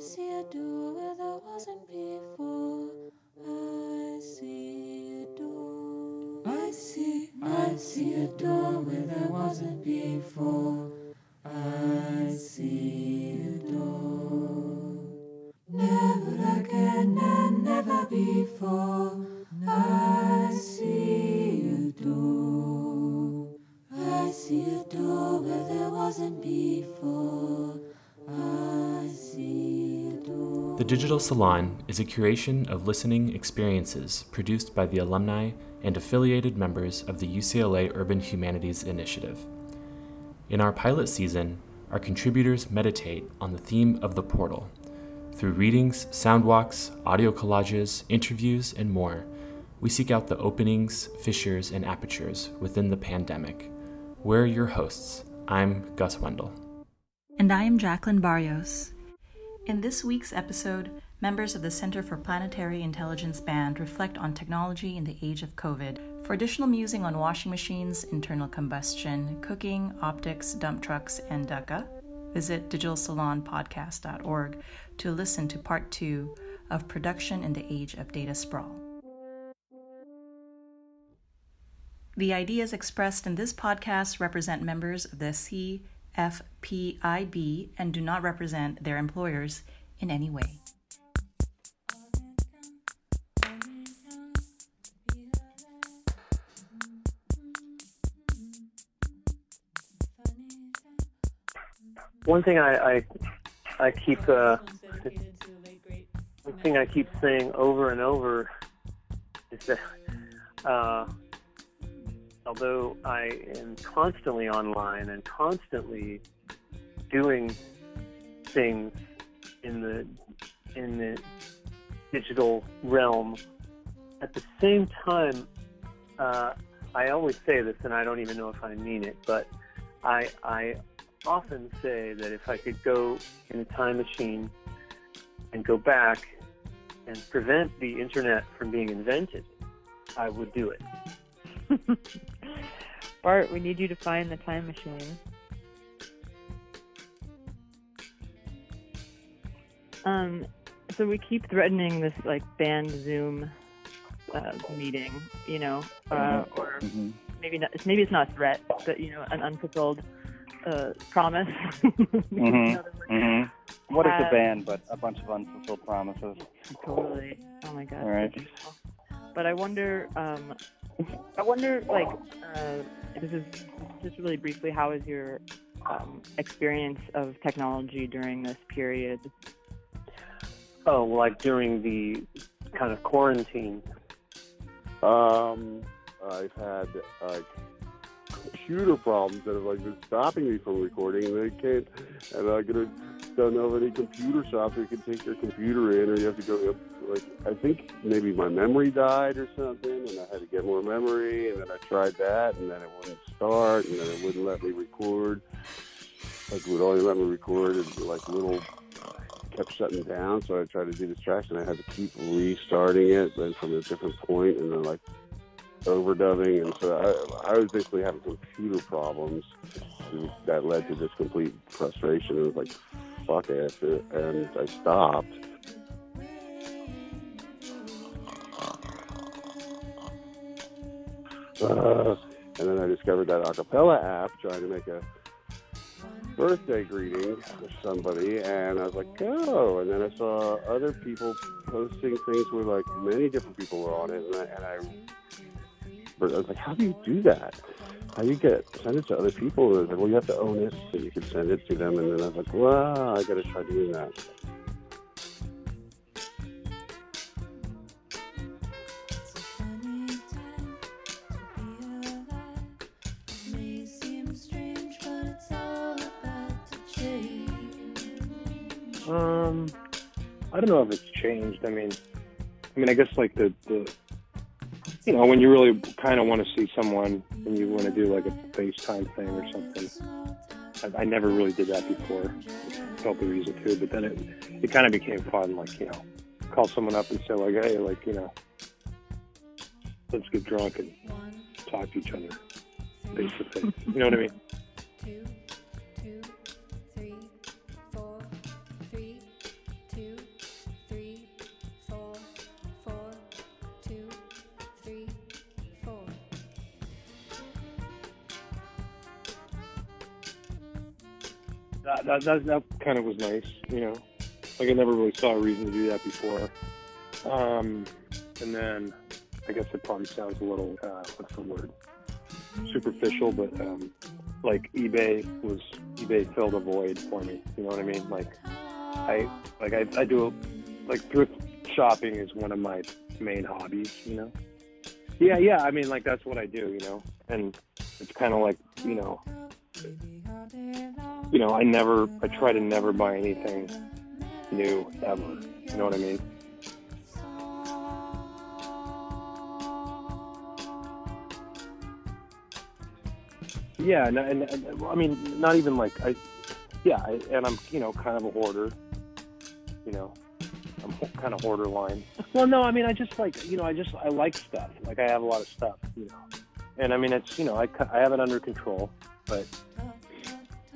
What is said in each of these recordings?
see a door where there wasn't before. I see a door. I see, I see a door Digital Salon is a curation of listening experiences produced by the alumni and affiliated members of the UCLA Urban Humanities Initiative. In our pilot season, our contributors meditate on the theme of the portal. Through readings, sound walks, audio collages, interviews, and more, we seek out the openings, fissures, and apertures within the pandemic. We're your hosts. I'm Gus Wendell. And I am Jacqueline Barrios. In this week's episode, members of the Center for Planetary Intelligence Band reflect on technology in the age of COVID. For additional musing on washing machines, internal combustion, cooking, optics, dump trucks, and DECA, visit digitalsalonpodcast.org to listen to part two of Production in the Age of Data Sprawl. The ideas expressed in this podcast represent members of the CFPIB and do not represent their employers in any way. One thing I I, I keep uh, one thing I keep saying over and over is that uh, although I am constantly online and constantly doing things in the in the digital realm, at the same time, uh, I always say this, and I don't even know if I mean it, but I I often say that if I could go in a time machine and go back and prevent the internet from being invented, I would do it. Bart, we need you to find the time machine. Um, so we keep threatening this like band Zoom uh, meeting, you know, uh, or Mhm. maybe not, maybe it's not a threat, but you know, an unfulfilled uh, promise. Mhm. Mhm. What is Uh, the ban but a bunch of unfulfilled promises? Totally. Oh my god. All right. But I wonder, um, I wonder, like, uh, this is just really briefly, how is your um, experience of technology during this period? Oh, like during the kind of quarantine. Um, I've had uh, computer problems that have like been stopping me from recording, and they can't. And I don't know of any computer where you can take your computer in, or you have to go. Like I think maybe my memory died or something, and I had to get more memory, and then I tried that, and then it wouldn't start, and then it wouldn't let me record. Like it would only let me record and like little kept shutting down, so I tried to do this track, and I had to keep restarting it, then from a different point, and then like overdubbing, and so I, I was basically having computer problems that led to this complete frustration. It was like, fuck it, and I stopped. And then I discovered that acapella app, trying to make a birthday greeting for somebody, and I was like, oh. And then I saw other people posting things where like many different people were on it, and I, and I, I was like, how do you do that? How you get send it to other people? And I was like, well, you have to own it, so you can send it to them. And then I was like, well, I got to try doing that. Um, I don't know if it's changed. I mean, I mean, I guess like the the, you know, when you really kind of want to see someone and you want to do like a FaceTime thing or something. I, I never really did that before. The reason to, but then it it kind of became fun. Like you know, call someone up and say like, hey, like you know, let's get drunk and talk to each other face to face. You know what I mean? That, that, that, kind of was nice, you know. Like I never really saw a reason to do that before. Um, and then I guess it probably sounds a little, uh, what's the word? Superficial, but um, like eBay was, eBay filled a void for me. You know what I mean? Like I, like I, I do, like thrift shopping is one of my main hobbies, you know? Yeah, yeah, I mean, like that's what I do, you know? And it's kind of like, you know, you know, I never, I try to never buy anything new ever. You know what I mean? Yeah, and, and, and I mean, not even like I, yeah, I, and I'm, you know, kind of a hoarder. You know, I'm kind of hoarder line. Well, no, I mean, I just like, you know, I just I like stuff. Like I have a lot of stuff, you know, and I mean, it's, you know, I, I have it under control, but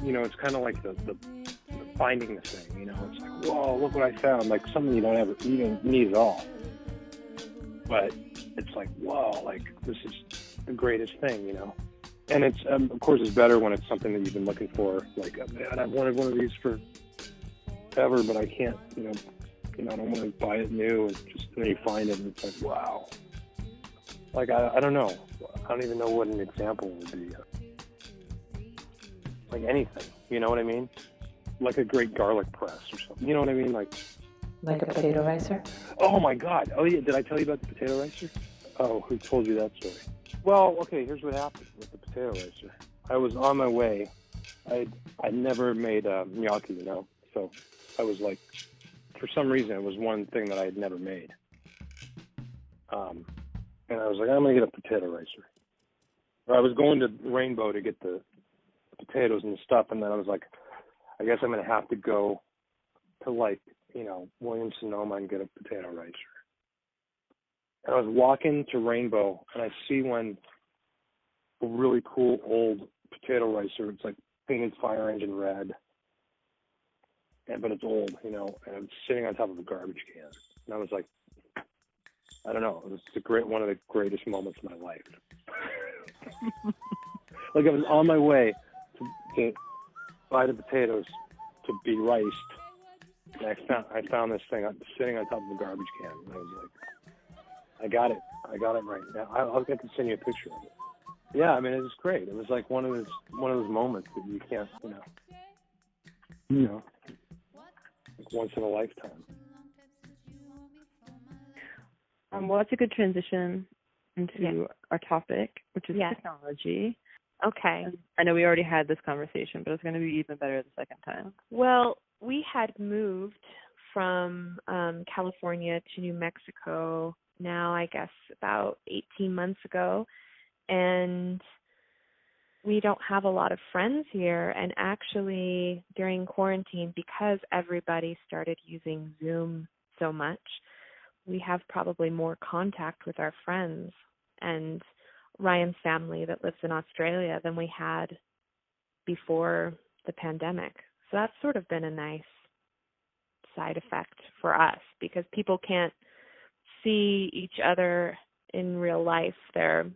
you know, it's kind of like the, the, the finding the thing. You know, it's like, whoa, look what I found! Like something you don't ever you don't need at all, but it's like, whoa, like this is the greatest thing, you know. And it's um, of course it's better when it's something that you've been looking for. Like, oh, man, I've wanted one of these for ever, but I can't, you know, you know, I don't want to buy it new. And just then you find it, and it's like, wow. Like I, I don't know. I don't even know what an example would be. Like anything, you know what I mean? Like a great garlic press or something. You know what I mean? Like, Like a potato ricer? oh my God! Oh yeah, did I tell you about the potato ricer? Oh, who told you that story? Well, okay. Here's what happened with the potato ricer. I was on my way. I I never made uh, gnocchi, you know. So I was like, for some reason, it was one thing that I had never made. Um, and I was like, I'm gonna get a potato ricer. I was going to Rainbow to get the potatoes and stuff, and then I was like, I guess I'm gonna have to go to like, you know, Williams Sonoma and get a potato ricer. And I was walking to Rainbow, and I see one a really cool old potato ricer. It's like painted fire engine red, and but it's old, you know, and it's sitting on top of a garbage can. And I was like, I don't know, it was the great one of the greatest moments of my life. like I was on my way to, to buy the potatoes to be riced, and I found I found this thing sitting on top of a garbage can, and I was like, I got it, I got it right now. I, I'll get to send you a picture of it. Yeah, I mean it was great. It was like one of those one of those moments that you can't, you know, you know, like once in a lifetime. Um, well, that's a good transition into Yeah. our topic, which is Yes. technology. Okay. I know we already had this conversation, but it's going to be even better the second time. Well, we had moved from um, California to New Mexico now, I guess, about 18 months ago. And we don't have a lot of friends here. And actually, during quarantine, because everybody started using Zoom so much, we have probably more contact with our friends and Ryan's family that lives in Australia than we had before the pandemic. So that's sort of been a nice side effect for us because people can't see each other in real life. They're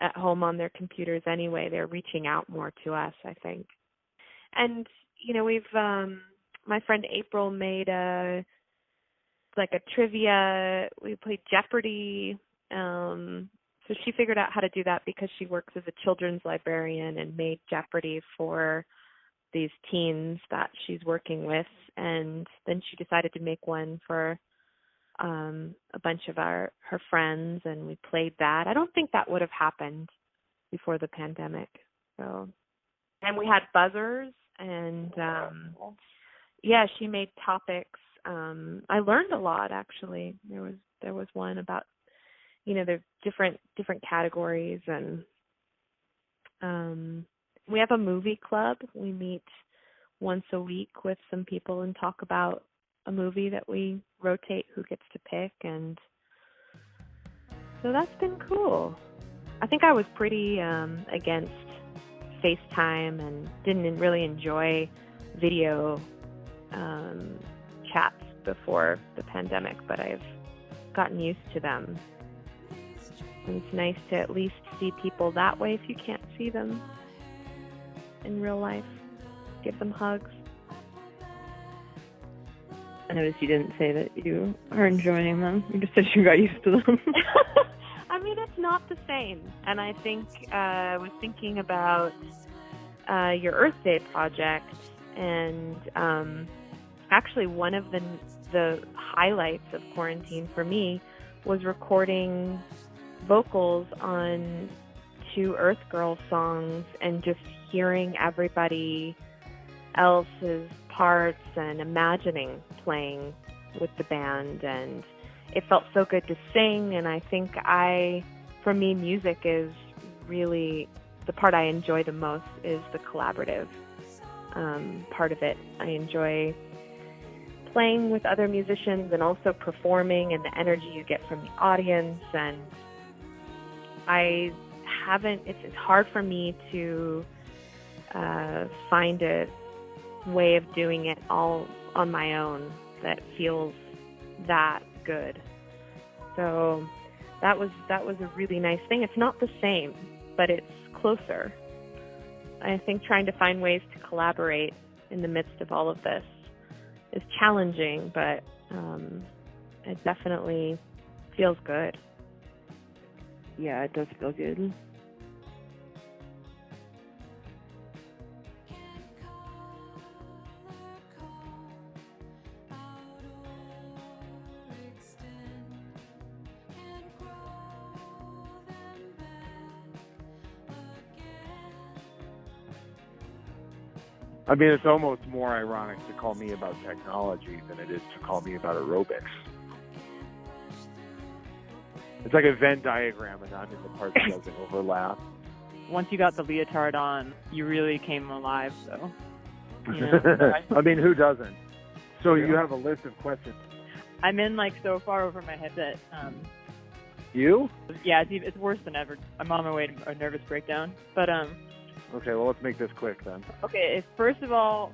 at home on their computers anyway. They're reaching out more to us, I think. And you know, we've um my friend April made a like a trivia. We played Jeopardy. Um so she figured out how to do that because she works as a children's librarian and made Jeopardy for these teens that she's working with and then she decided to make one for um a bunch of our her friends and we played that. I don't think that would have happened before the pandemic. So and we had buzzers and um yeah, she made topics. Um I learned a lot actually. There was there was one about you know, the different different categories and um we have a movie club. We meet once a week with some people and talk about a movie that we rotate who gets to pick and so that's been cool. I think I was pretty um against FaceTime and didn't really enjoy video um chats before the pandemic, but I've gotten used to them. And it's nice to at least see people that way if you can't see them in real life. give them hugs. I noticed you didn't say that you are enjoying them. You just said you got used to them. I mean, it's not the same. And I think uh, I was thinking about uh, your Earth Day project, and um, actually, one of the the highlights of quarantine for me was recording vocals on two Earth Girl songs and just hearing everybody else's parts and imagining playing with the band. And it felt so good to sing. And I think I for me music is really the part I enjoy the most is the collaborative um, part of it. I enjoy playing with other musicians and also performing and the energy you get from the audience. And I haven't it's, it's hard for me to uh, find a way of doing it all on my own that feels that good. So that was that was a really nice thing. It's not the same, but it's closer. I think trying to find ways to collaborate in the midst of all of this is challenging, but um, it definitely feels good. Yeah, it does feel good. I mean, it's almost more ironic to call me about technology than it is to call me about aerobics. It's like a Venn diagram, and I'm in the part that doesn't overlap. Once you got the leotard on, you really came alive, though. Yeah. I mean, who doesn't? So you have a list of questions. I'm in like so far over my head that um, You? yeah, it's, it's worse than ever. I'm on my way to a nervous breakdown. But um, Okay, well, let's make this quick then. okay, if, first of all,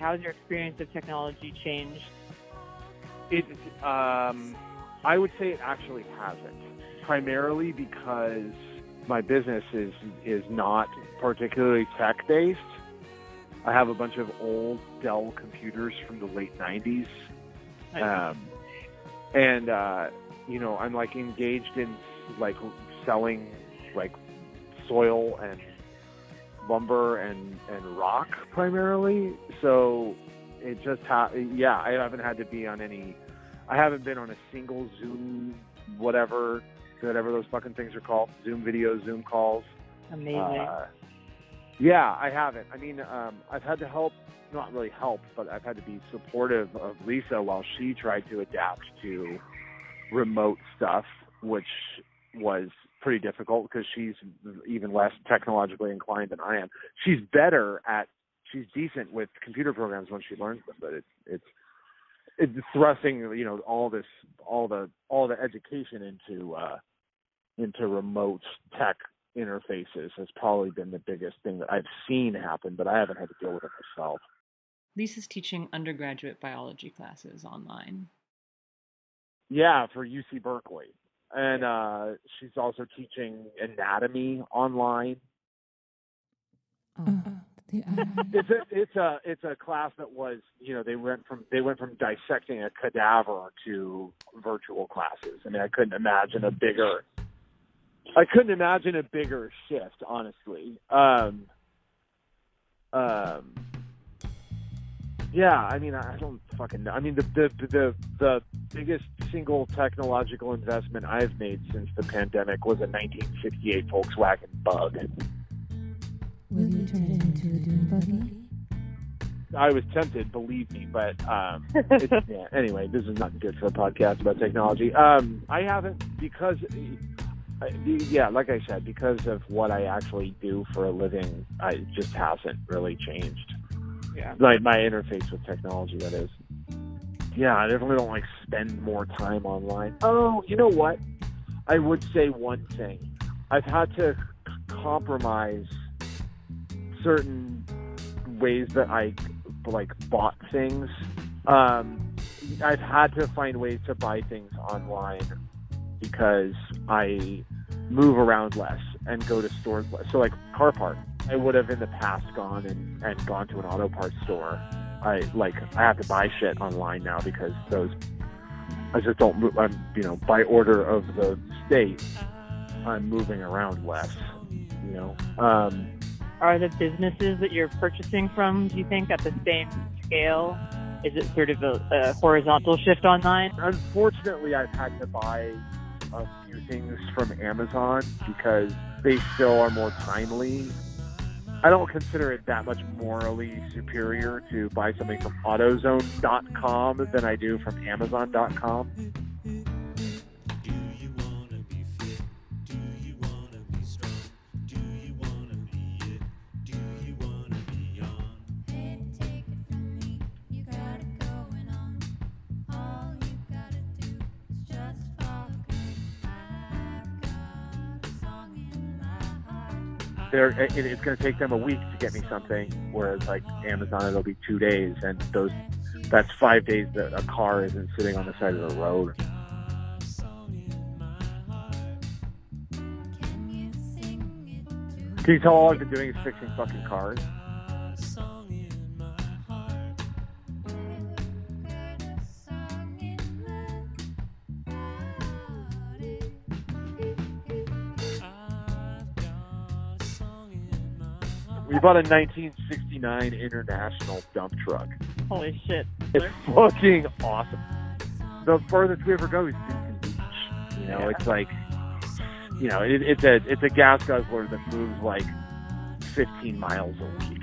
how's your experience of technology changed? It, um, I would say it actually hasn't, primarily because my business is is not particularly tech based. I have a bunch of old Dell computers from the late '90s, um, and uh, you know I'm like engaged in like selling like soil and lumber and and rock primarily. So it just ha- yeah, I haven't had to be on any. I haven't been on a single Zoom, whatever, whatever those fucking things are called, Zoom videos, Zoom calls. Amazing. Uh, yeah, I haven't. I mean, um, I've had to help, not really help, but I've had to be supportive of Lisa while she tried to adapt to remote stuff, which was pretty difficult because she's even less technologically inclined than I am. She's better at, she's decent with computer programs when she learns them, but it's it's it's thrusting, you know, all this, all the all the education into uh, into remote tech interfaces has probably been the biggest thing that I've seen happen, but I haven't had to deal with it myself. Lisa's teaching undergraduate biology classes online. Yeah, for UC Berkeley. And uh she's also teaching anatomy online. It's a it's a it's a class that was you know they went from they went from dissecting a cadaver to virtual classes. I mean I couldn't imagine a bigger I couldn't imagine a bigger shift, honestly. Um, um, yeah, I mean, I don't fucking know. I mean, the the the the biggest single technological investment I've made since the pandemic was a 1968 Volkswagen Bug. Will you turn it into a dune buggy? I was tempted, believe me, but um, it's, yeah. Anyway, this is not good for a podcast about technology. Um, I haven't because, uh, yeah, like I said, because of what I actually do for a living, I it just hasn't really changed. Yeah. Like my interface with technology, that is. Yeah, I definitely don't like spend more time online. Oh, you know what? I would say one thing. I've had to c- compromise certain ways that I like bought things. Um, I've had to find ways to buy things online because I move around less and go to stores less. So like car park. I would have in the past gone and, and gone to an auto parts store. I like I have to buy shit online now because those I just don't move. I'm you know by order of the state, I'm moving around less. You know, um, Are the businesses that you're purchasing from, do you think, at the same scale? Is it sort of a, a horizontal shift online? Unfortunately, I've had to buy a few things from Amazon because they still are more timely. I don't consider it that much morally superior to buy something from AutoZone.com than I do from Amazon.com. They're, it, it's going to take them a week to get me something, whereas like Amazon, it'll be two days, and those that's five days that a car isn't sitting on the side of the road. Can you tell all I've been doing is fixing fucking cars? We bought a 1969 International dump truck. Holy shit. It's fucking awesome. The furthest we ever go is Newton Beach. You know, it's like, you know, it, it's a it's a gas guzzler that moves like 15 miles a week.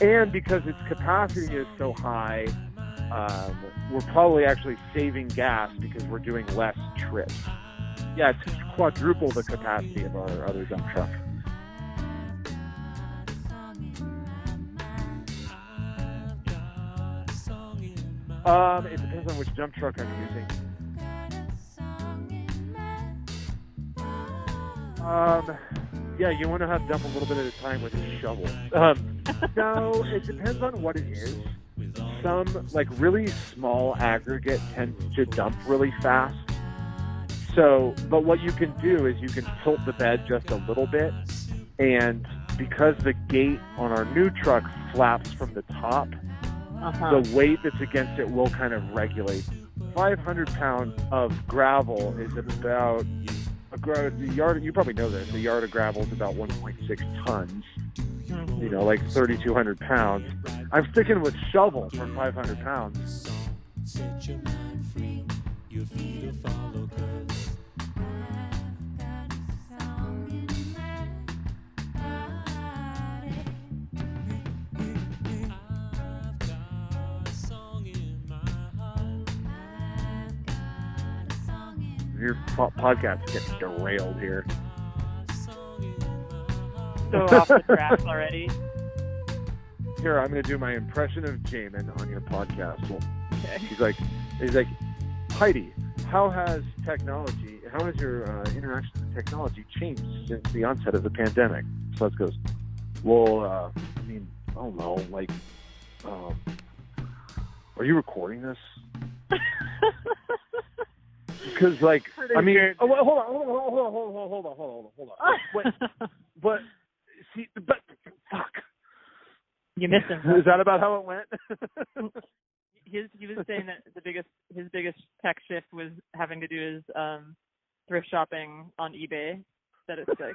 And because its capacity is so high, um, we're probably actually saving gas because we're doing less trips. Yeah, it's quadruple the capacity of our other dump truck. Um, it depends on which dump truck I'm using. Um, yeah, you want to have dump a little bit at a time with a shovel. Um, no, it depends on what it is. Some like really small aggregate tends to dump really fast. So, but what you can do is you can tilt the bed just a little bit, and because the gate on our new truck flaps from the top, Uh-huh. the weight that's against it will kind of regulate. 500 pounds of gravel is about a gra- the yard. You probably know this. A yard of gravel is about 1.6 tons. You know, like 3,200 pounds. I'm sticking with shovel for 500 pounds. Po- podcast getting derailed here. So off the track already. Here, I'm going to do my impression of Jamin on your podcast. Okay. He's like, he's like, Heidi, how has technology, how has your uh, interaction with technology changed since the onset of the pandemic? Sluts goes, well, uh, I mean, I don't know, like, um, are you recording this? because like I mean, oh, wait, hold on, hold on, hold on, hold on, hold on, hold on, hold on. Hold on. Wait, but see, but fuck. You missed him. Is that about how it went? his he was saying that the biggest his biggest tech shift was having to do his um thrift shopping on eBay that it's like.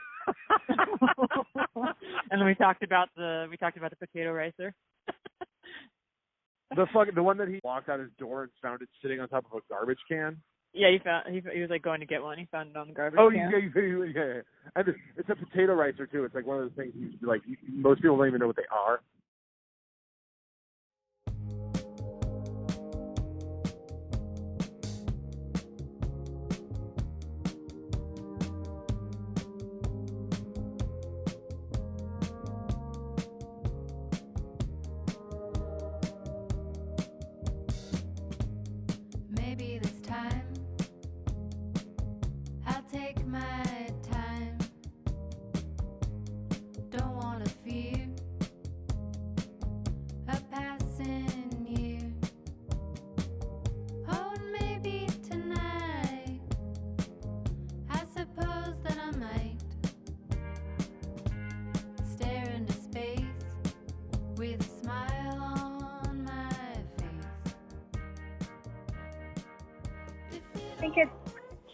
and then we talked about the we talked about the potato ricer. the fuck the one that he walked out his door and found it sitting on top of a garbage can. Yeah, he found he, he was like going to get one. He found it on the garbage Oh can. yeah, yeah, yeah, yeah. And it's, it's a potato ricer too. It's like one of those things you like. You, most people don't even know what they are.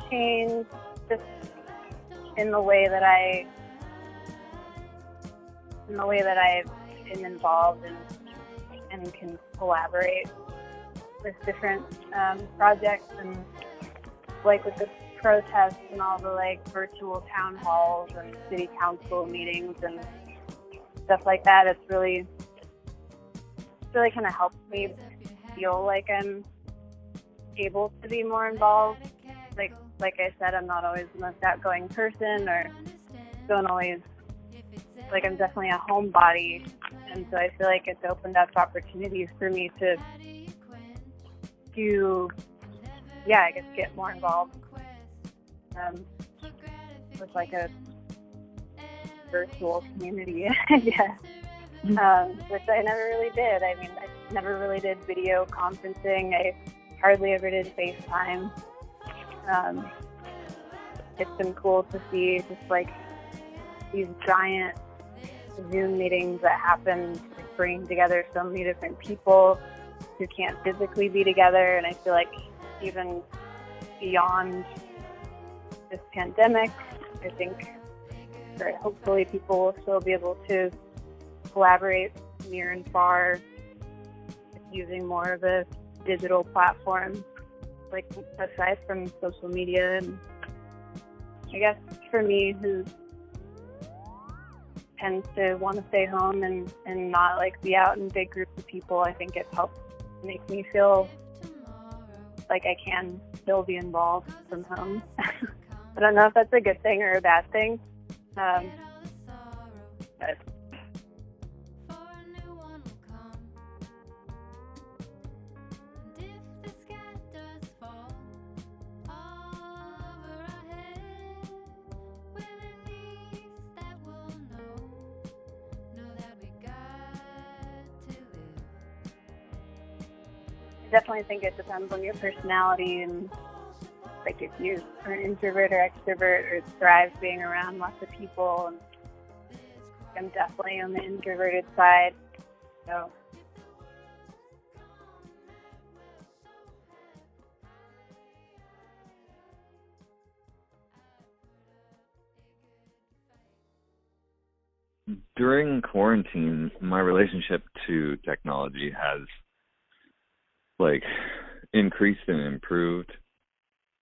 Just in the way that I in the way that I am involved and and can collaborate with different um, projects and like with the protests and all the like virtual town halls and city council meetings and stuff like that. It's really it's really kind of helped me feel like I'm able to be more involved. Like I said, I'm not always the most outgoing person or don't always like I'm definitely a homebody and so I feel like it's opened up opportunities for me to to yeah, I guess get more involved um, with like a virtual community, I guess. Um, which I never really did. I mean, I never really did video conferencing. I hardly ever did FaceTime. Um, it's been cool to see just like these giant Zoom meetings that happen, bringing together so many different people who can't physically be together. And I feel like even beyond this pandemic, I think hopefully people will still be able to collaborate near and far using more of a digital platform, like aside from social media. And I guess for me, who tends to want to stay home and, and not like be out in big groups of people, I think it helps make me feel like I can still be involved from home. I don't know if that's a good thing or a bad thing. Um, but definitely think it depends on your personality and like if you are an introvert or extrovert or thrive being around lots of people. And I'm definitely on the introverted side. So during quarantine, my relationship to technology has like increased and improved.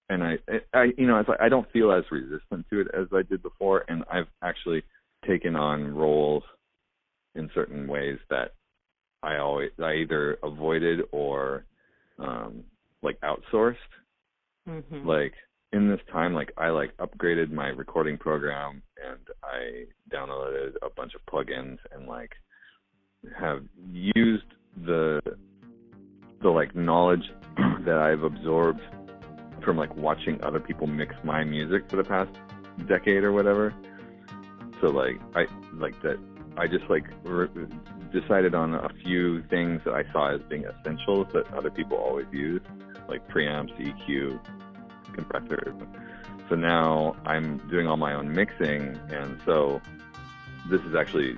And I, I, you know, it's like I don't feel as resistant to it as I did before, and I've actually taken on roles in certain ways that I always I either avoided or um like outsourced. Mm-hmm. Like in this time, like I like upgraded my recording program and I downloaded a bunch of plugins and like have used the the like knowledge that I've absorbed from like watching other people mix my music for the past decade or whatever. So like I like that I just like re- decided on a few things that I saw as being essentials that other people always use, like preamps, EQ, compressors. So now I'm doing all my own mixing, and so this has actually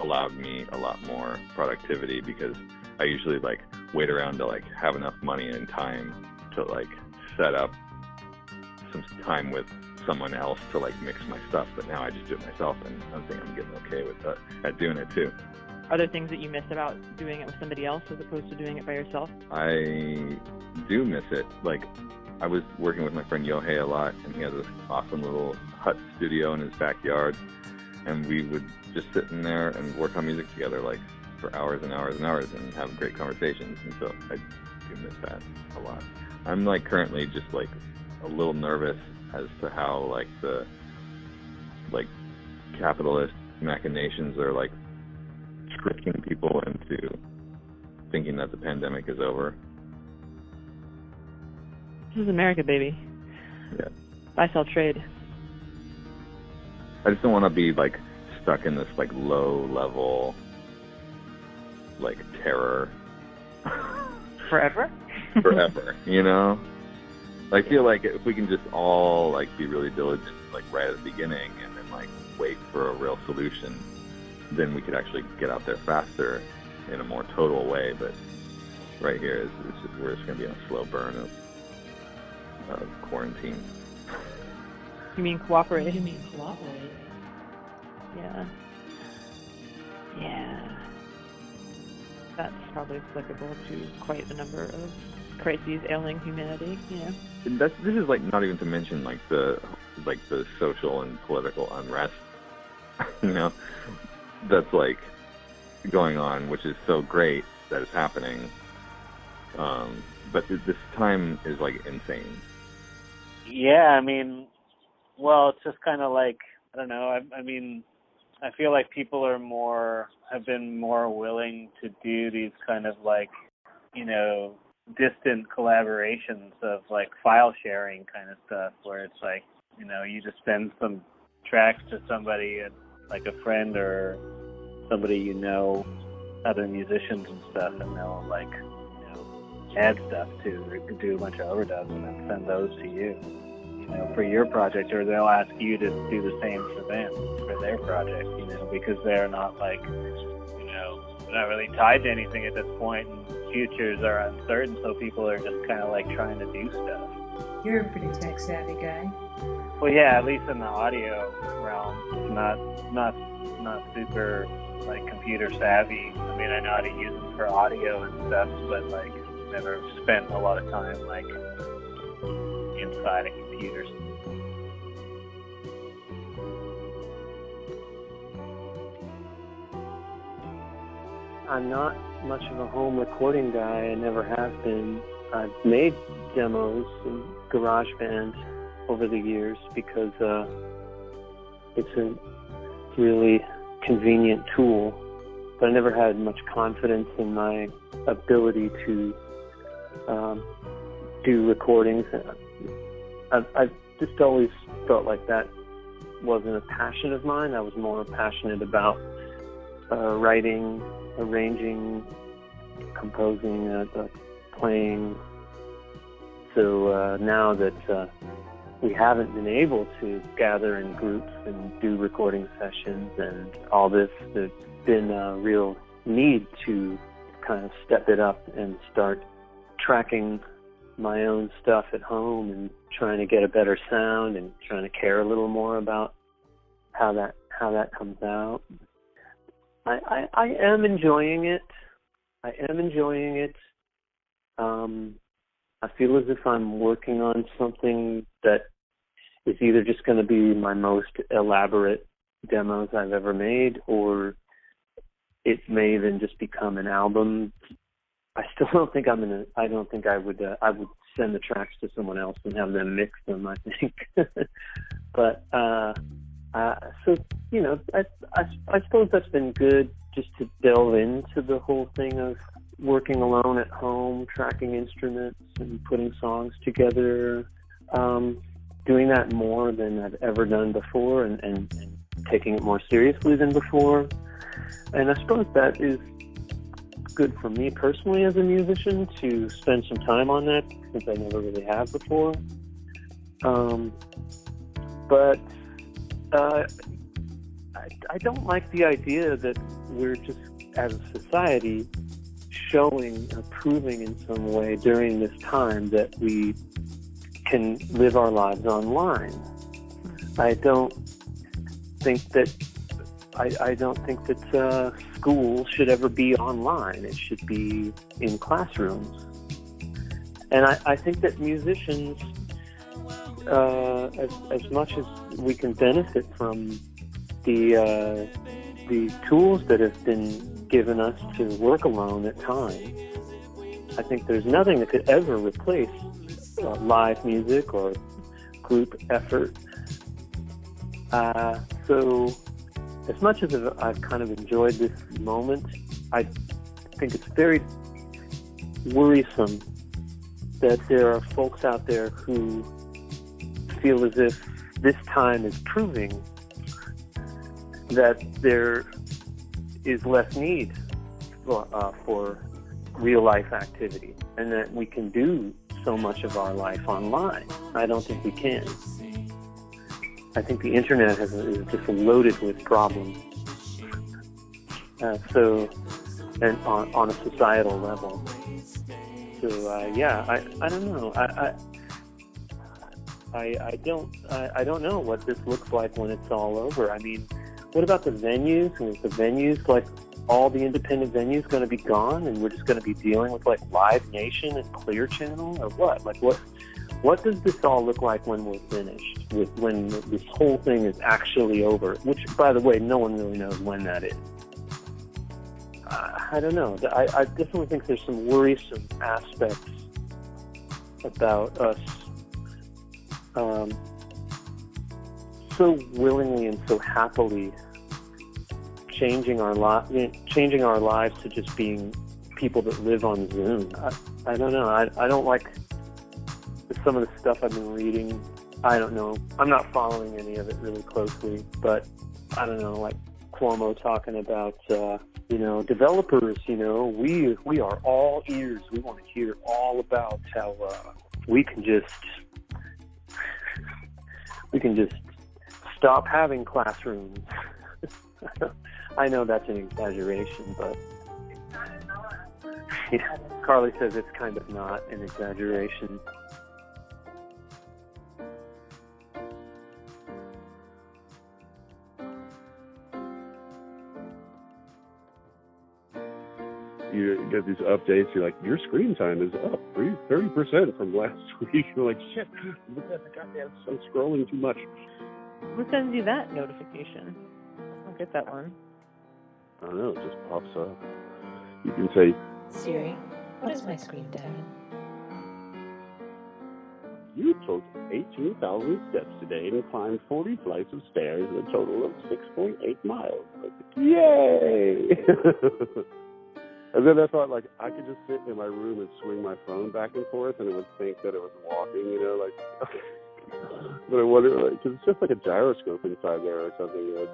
allowed me a lot more productivity because I usually like wait around to like have enough money and time to like set up some time with someone else to like mix my stuff. But now I just do it myself, and I think I'm getting okay with that at doing it too. Are there things that you miss about doing it with somebody else as opposed to doing it by yourself? I do miss it. Like I was working with my friend Yohei a lot, and he has this awesome little hut studio in his backyard, and we would just sit in there and work on music together, like for hours and hours and hours, and have great conversations. And so I do miss that a lot. I'm like currently just like a little nervous as to how like the like capitalist machinations are like tricking people into thinking that the pandemic is over. This is America, baby. Yeah. Buy, sell, trade. I just don't want to be like stuck in this like low level like terror Forever? forever, you know? I feel like if we can just all like be really diligent like right at the beginning and then like wait for a real solution, then we could actually get out there faster in a more total way. But right here is, is just, we're just gonna be on a slow burn of of quarantine. You mean cooperate? You mean cooperate? Yeah. Yeah. That's probably applicable to quite a number of crises ailing humanity, you know. And that's this is like not even to mention like the like the social and political unrest, you know, that's like going on, which is so great that it's happening. Um, but this time is like insane. Yeah, I mean, well, it's just kind of like I don't know. I, I mean, I feel like people are more have been more willing to do these kind of like, you know, distant collaborations of like file sharing kind of stuff, where it's like, you know, you just send some tracks to somebody, uh, like a friend or somebody you know, other musicians and stuff, and they'll like, you know, add stuff to do a bunch of overdubs and then send those to you you know, for your project, or they'll ask you to do the same for them for their project, you know, because they're not like, you know, they're not really tied to anything at this point, and futures are uncertain, so people are just kind of like trying to do stuff. You're a pretty tech savvy guy. Well, yeah, at least in the audio realm, not not not super like computer savvy. I mean, I know how to use them for audio and stuff, but like never spent a lot of time like inside a computer. I'm not much of a home recording guy. I never have been. I've made demos in GarageBand over the years because uh, it's a really convenient tool. But I never had much confidence in my ability to um, do recordings. I've, I've just always felt like that wasn't a passion of mine. I was more passionate about uh, writing, arranging, composing, uh, uh, playing. So uh, now that uh, we haven't been able to gather in groups and do recording sessions and all this, there's been a real need to kind of step it up and start tracking my own stuff at home and trying to get a better sound and trying to care a little more about how that how that comes out. I, I, I am enjoying it. I am enjoying it. Um, I feel as if I'm working on something that is either just going to be my most elaborate demos I've ever made, or it may even just become an album. I still don't think I'm gonna. I don't think I would. Uh, I would send the tracks to someone else and have them mix them. I think, but uh, uh, so you know, I, I I suppose that's been good just to delve into the whole thing of working alone at home, tracking instruments and putting songs together. Um, doing that more than I've ever done before, and, and, and taking it more seriously than before. And I suppose that is good for me personally as a musician to spend some time on that since I never really have before. Um, but uh, I, I don't like the idea that we're just, as a society, showing or proving in some way during this time that we can live our lives online. I don't think that I, I don't think that uh, school should ever be online. It should be in classrooms. And I, I think that musicians, uh, as, as much as we can benefit from the uh, the tools that have been given us to work alone at times, I think there's nothing that could ever replace uh, live music or group effort. Uh, so as much as I've kind of enjoyed this moment, I think it's very worrisome that there are folks out there who feel as if this time is proving that there is less need for, uh, for real life activity and that we can do so much of our life online. I don't think we can. I think the internet has, is just loaded with problems. Uh, so, and on, on a societal level. So uh, yeah, I, I don't know. I, I I, don't I, I don't know what this looks like when it's all over. I mean, what about the venues? And is the venues like all the independent venues going to be gone, and we're just going to be dealing with like Live Nation and Clear Channel, or what? Like what? What does this all look like when we're finished? With when this whole thing is actually over? Which, by the way, no one really knows when that is. Uh, I don't know. I, I definitely think there's some worrisome aspects about us um, so willingly and so happily changing our li- changing our lives to just being people that live on Zoom. I, I don't know. I, I don't like some of the stuff I've been reading. I don't know. I'm not following any of it really closely, but I don't know. Like Cuomo talking about, uh, you know, developers. You know, we we are all ears. We want to hear all about how uh, we can just we can just stop having classrooms. I know that's an exaggeration, but Carly says it's kind of not an exaggeration. Get these updates. You're like, your screen time is up thirty percent from last week. You're like, shit, look at the goddamn. I'm scrolling too much. Who sends you that notification? I don't get that one. I don't know. It just pops up. You can say, Siri, what is my screen time? You took 18,000 steps today and climbed 40 flights of stairs at a total of 6.8 miles. Like, Yay! and then I thought, like, I could just sit in my room and swing my phone back and forth, and it would think that it was walking, you know, like. but I wonder, like, 'cause it's just like a gyroscope inside there or something. You know,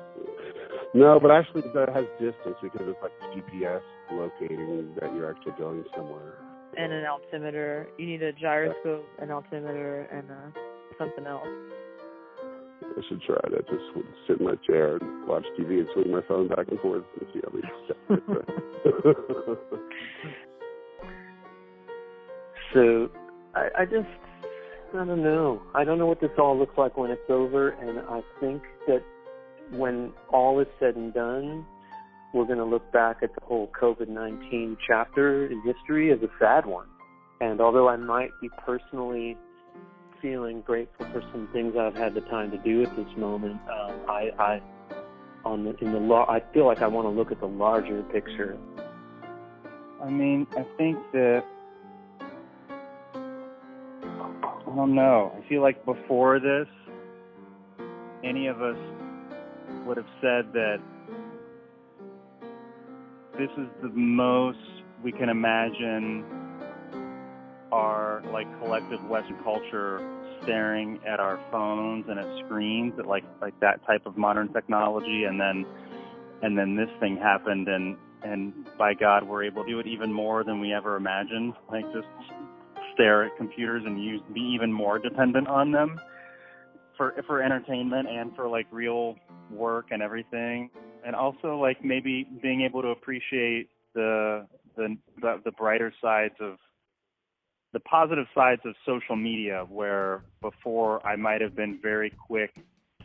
no, but actually, that has distance because it's like GPS locating that you're actually going somewhere. And an altimeter. You need a gyroscope, an altimeter, and uh, something else. I should try that. Just would sit in my chair and watch TV and swing my phone back and forth and see how steps. So I, I just I don't know. I don't know what this all looks like when it's over, and I think that when all is said and done, we're going to look back at the whole COVID 19 chapter in history as a sad one. And although I might be personally feeling grateful for some things I've had the time to do at this moment, um, I, I, on the, in the law, I feel like I want to look at the larger picture. I mean, I think that I don't know. I feel like before this, any of us would have said that this is the most we can imagine like collective Western culture staring at our phones and at screens at like like that type of modern technology and then and then this thing happened and and by God we're able to do it even more than we ever imagined. Like just stare at computers and use be even more dependent on them for for entertainment and for like real work and everything and also like maybe being able to appreciate the the the, the brighter sides of the positive sides of social media where before I might have been very quick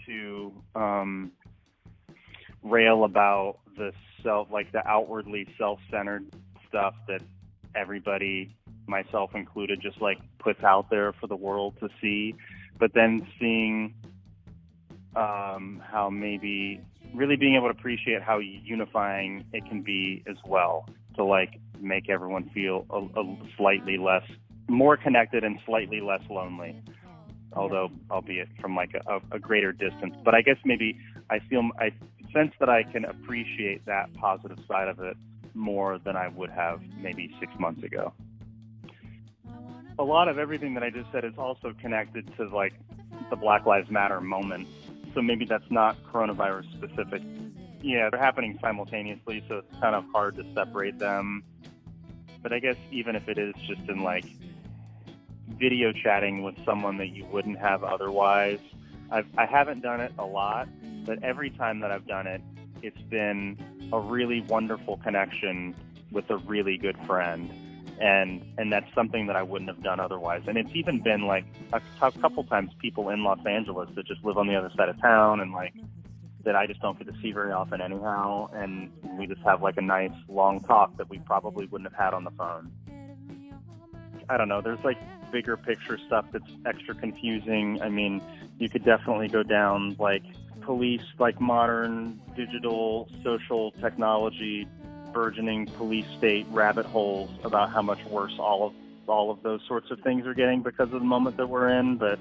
to um rail about the self like the outwardly self-centered stuff that everybody myself included just like puts out there for the world to see. But then seeing um how maybe really being able to appreciate how unifying it can be as well to like make everyone feel a, a slightly less more connected and slightly less lonely although albeit from like a, a greater distance. But i guess maybe i feel i sense that i can appreciate that positive side of it more than i would have maybe six months ago. A lot of everything that i just said is also connected to like the black lives matter moment. So maybe that's not coronavirus specific. Yeah they're happening simultaneously so it's kind of hard to separate them. But i guess even if it is just in like video chatting with someone that you wouldn't have otherwise. I've, I haven't done it a lot, but every time that I've done it, it's been a really wonderful connection with a really good friend. and and that's something that I wouldn't have done otherwise. And it's even been like a, a couple times people in Los Angeles that just live on the other side of town and like that I just don't get to see very often anyhow. And we just have like a nice long talk that we probably wouldn't have had on the phone. I don't know. There's like bigger picture stuff that's extra confusing. I mean, you could definitely go down like police, like modern digital social technology, burgeoning police state rabbit holes about how much worse all of all of those sorts of things are getting because of the moment that we're in. But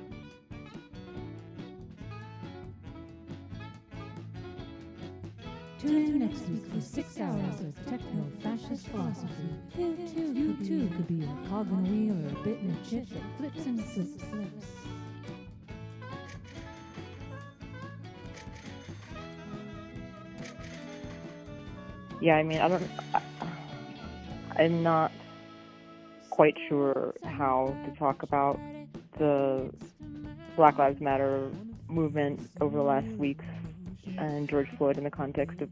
Tune in next week for six hours of techno fascist philosophy. You too, you too could be a cog in a wheel or a bit in a chip that flips and flips. Yeah, I mean, I don't. I, I'm not quite sure how to talk about the Black Lives Matter movement over the last weeks and George Floyd in the context of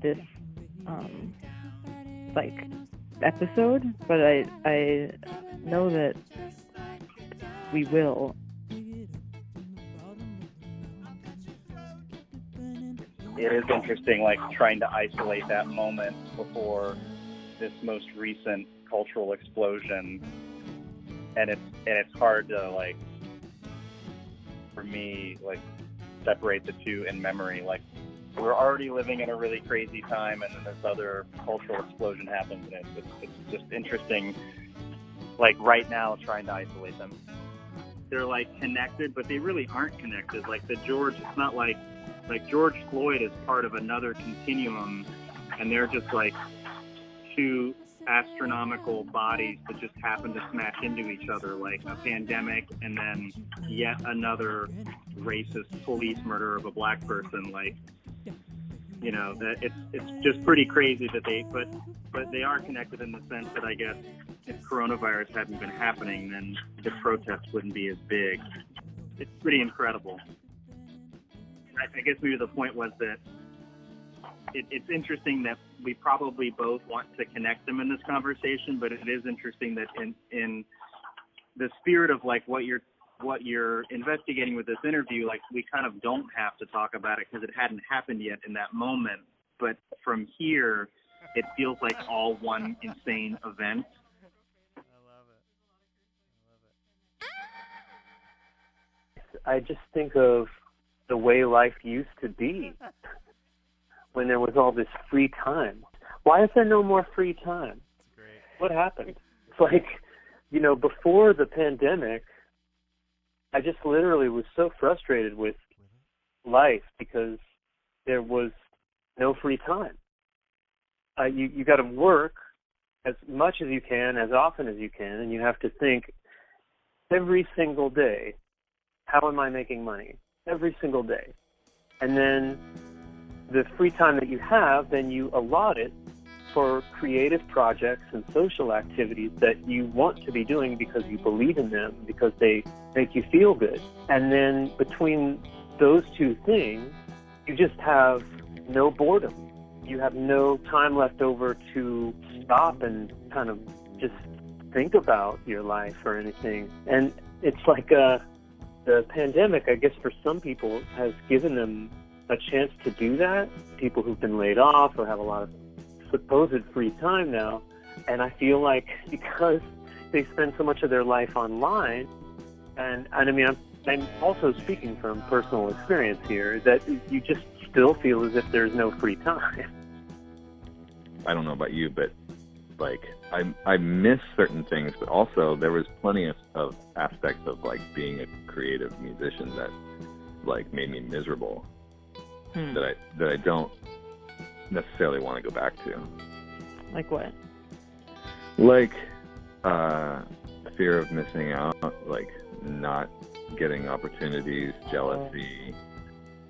this um, like episode, but I I know that we will. it is interesting, like trying to isolate that moment before this most recent cultural explosion, and it's and it's hard to like for me like separate the two in memory. Like we're already living in a really crazy time, and then this other cultural explosion happens, and it's, it's, it's just interesting. Like right now, trying to isolate them. They're like connected, but they really aren't connected. Like the George, it's not like like George Floyd is part of another continuum, and they're just like two astronomical bodies that just happen to smash into each other, like a pandemic and then yet another racist police murder of a black person. Like, you know, that it's it's just pretty crazy that they, but but they are connected in the sense that I guess if coronavirus hadn't been happening, then the protests wouldn't be as big. It's pretty incredible. I, I guess maybe the point was that it, it's interesting that we probably both want to connect them in this conversation, but it is interesting that in in the spirit of like what you're what you're investigating with this interview, like we kind of don't have to talk about it because it hadn't happened yet in that moment. But from here, it feels like all one insane event. I. I love it. I just think of the way life used to be when there was all this free time. Why is there no more free time? What happened? It's like, you know, before the pandemic, I just literally was so frustrated with life because there was no free time. Uh, you you got to work as much as you can, as often as you can, and you have to think every single day, how am I making money? Every single day. And then the free time that you have, then you allot it for creative projects and social activities that you want to be doing because you believe in them, because they make you feel good. And then between those two things, you just have no boredom. You have no time left over to stop and kind of just think about your life or anything. And it's like uh, the pandemic, I guess, for some people has given them a chance to do that. People who've been laid off or have a lot of supposed free time now. And I feel like because they spend so much of their life online, and, and I mean, I'm, I'm also speaking from personal experience here, that you just still feel as if there's no free time. I don't know about you, but like I I miss certain things, but also there was plenty of, of aspects of like being a creative musician that like made me miserable Hmm. that I that I don't necessarily want to go back to. Like what? Like uh fear of missing out, like not getting opportunities, jealousy,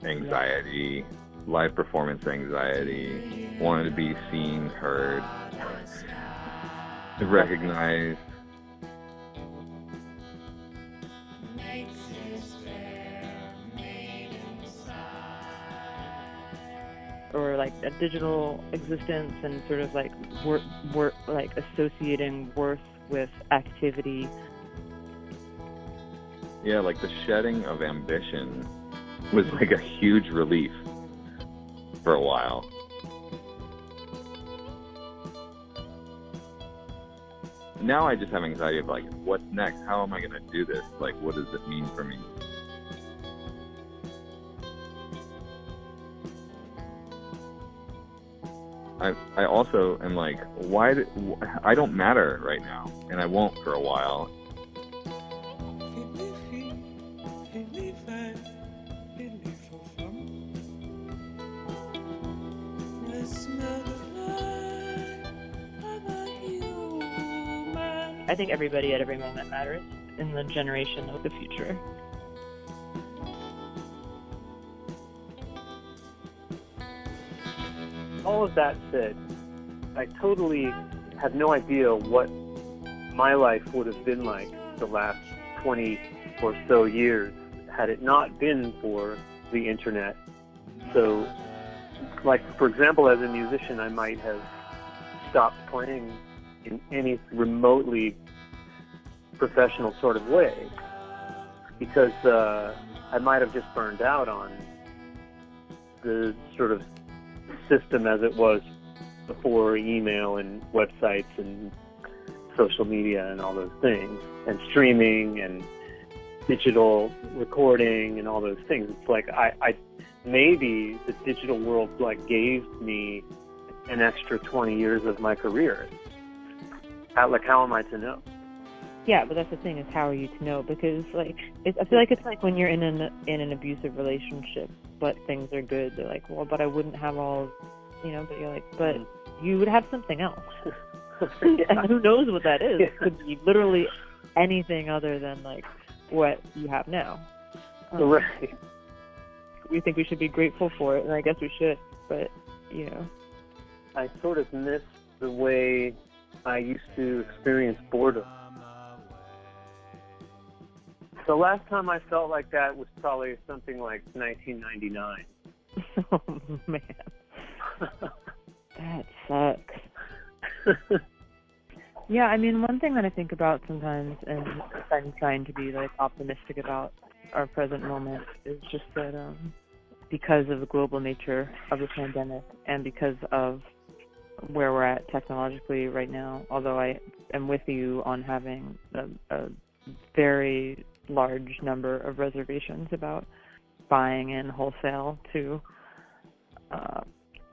anxiety, live performance anxiety, wanting to be seen, heard, recognized. Or like a digital existence and sort of like work, work like associating worth with activity. Yeah, like the shedding of ambition was like a huge relief for a while. Now I just have anxiety of like, what's next? How am I going to do this? Like, what does it mean for me? I I also am like, why? Do, I don't matter right now, and I won't for a while. I think everybody at every moment matters in the generation of the future. All of that said, I totally have no idea what my life would have been like the last 20 or so years had it not been for the internet. So, like, for example, as a musician, I might have stopped playing in any remotely professional sort of way because uh, I might have just burned out on the sort of system as it was before email and websites and social media and all those things and streaming and digital recording and all those things. It's like I, I maybe the digital world like gave me an extra 20 years of my career. How, like how am I to know? Yeah, but that's the thing is how are you to know? Because like it, I feel like it's like when you're in an in an abusive relationship, but things are good. They're like, well, but I wouldn't have all, you know. But you're like, but you would have something else. and who knows what that is? It could be literally anything other than like what you have now. Um, right. We think we should be grateful for it, and I guess we should. But you know, I sort of miss the way I used to experience boredom. The last time I felt like that was probably something like 1999. oh man, that sucks. yeah, I mean, one thing that I think about sometimes, and I'm trying to be like optimistic about our present moment, is just that um, because of the global nature of the pandemic, and because of where we're at technologically right now, although I am with you on having a, a very large number of reservations about buying in wholesale to uh,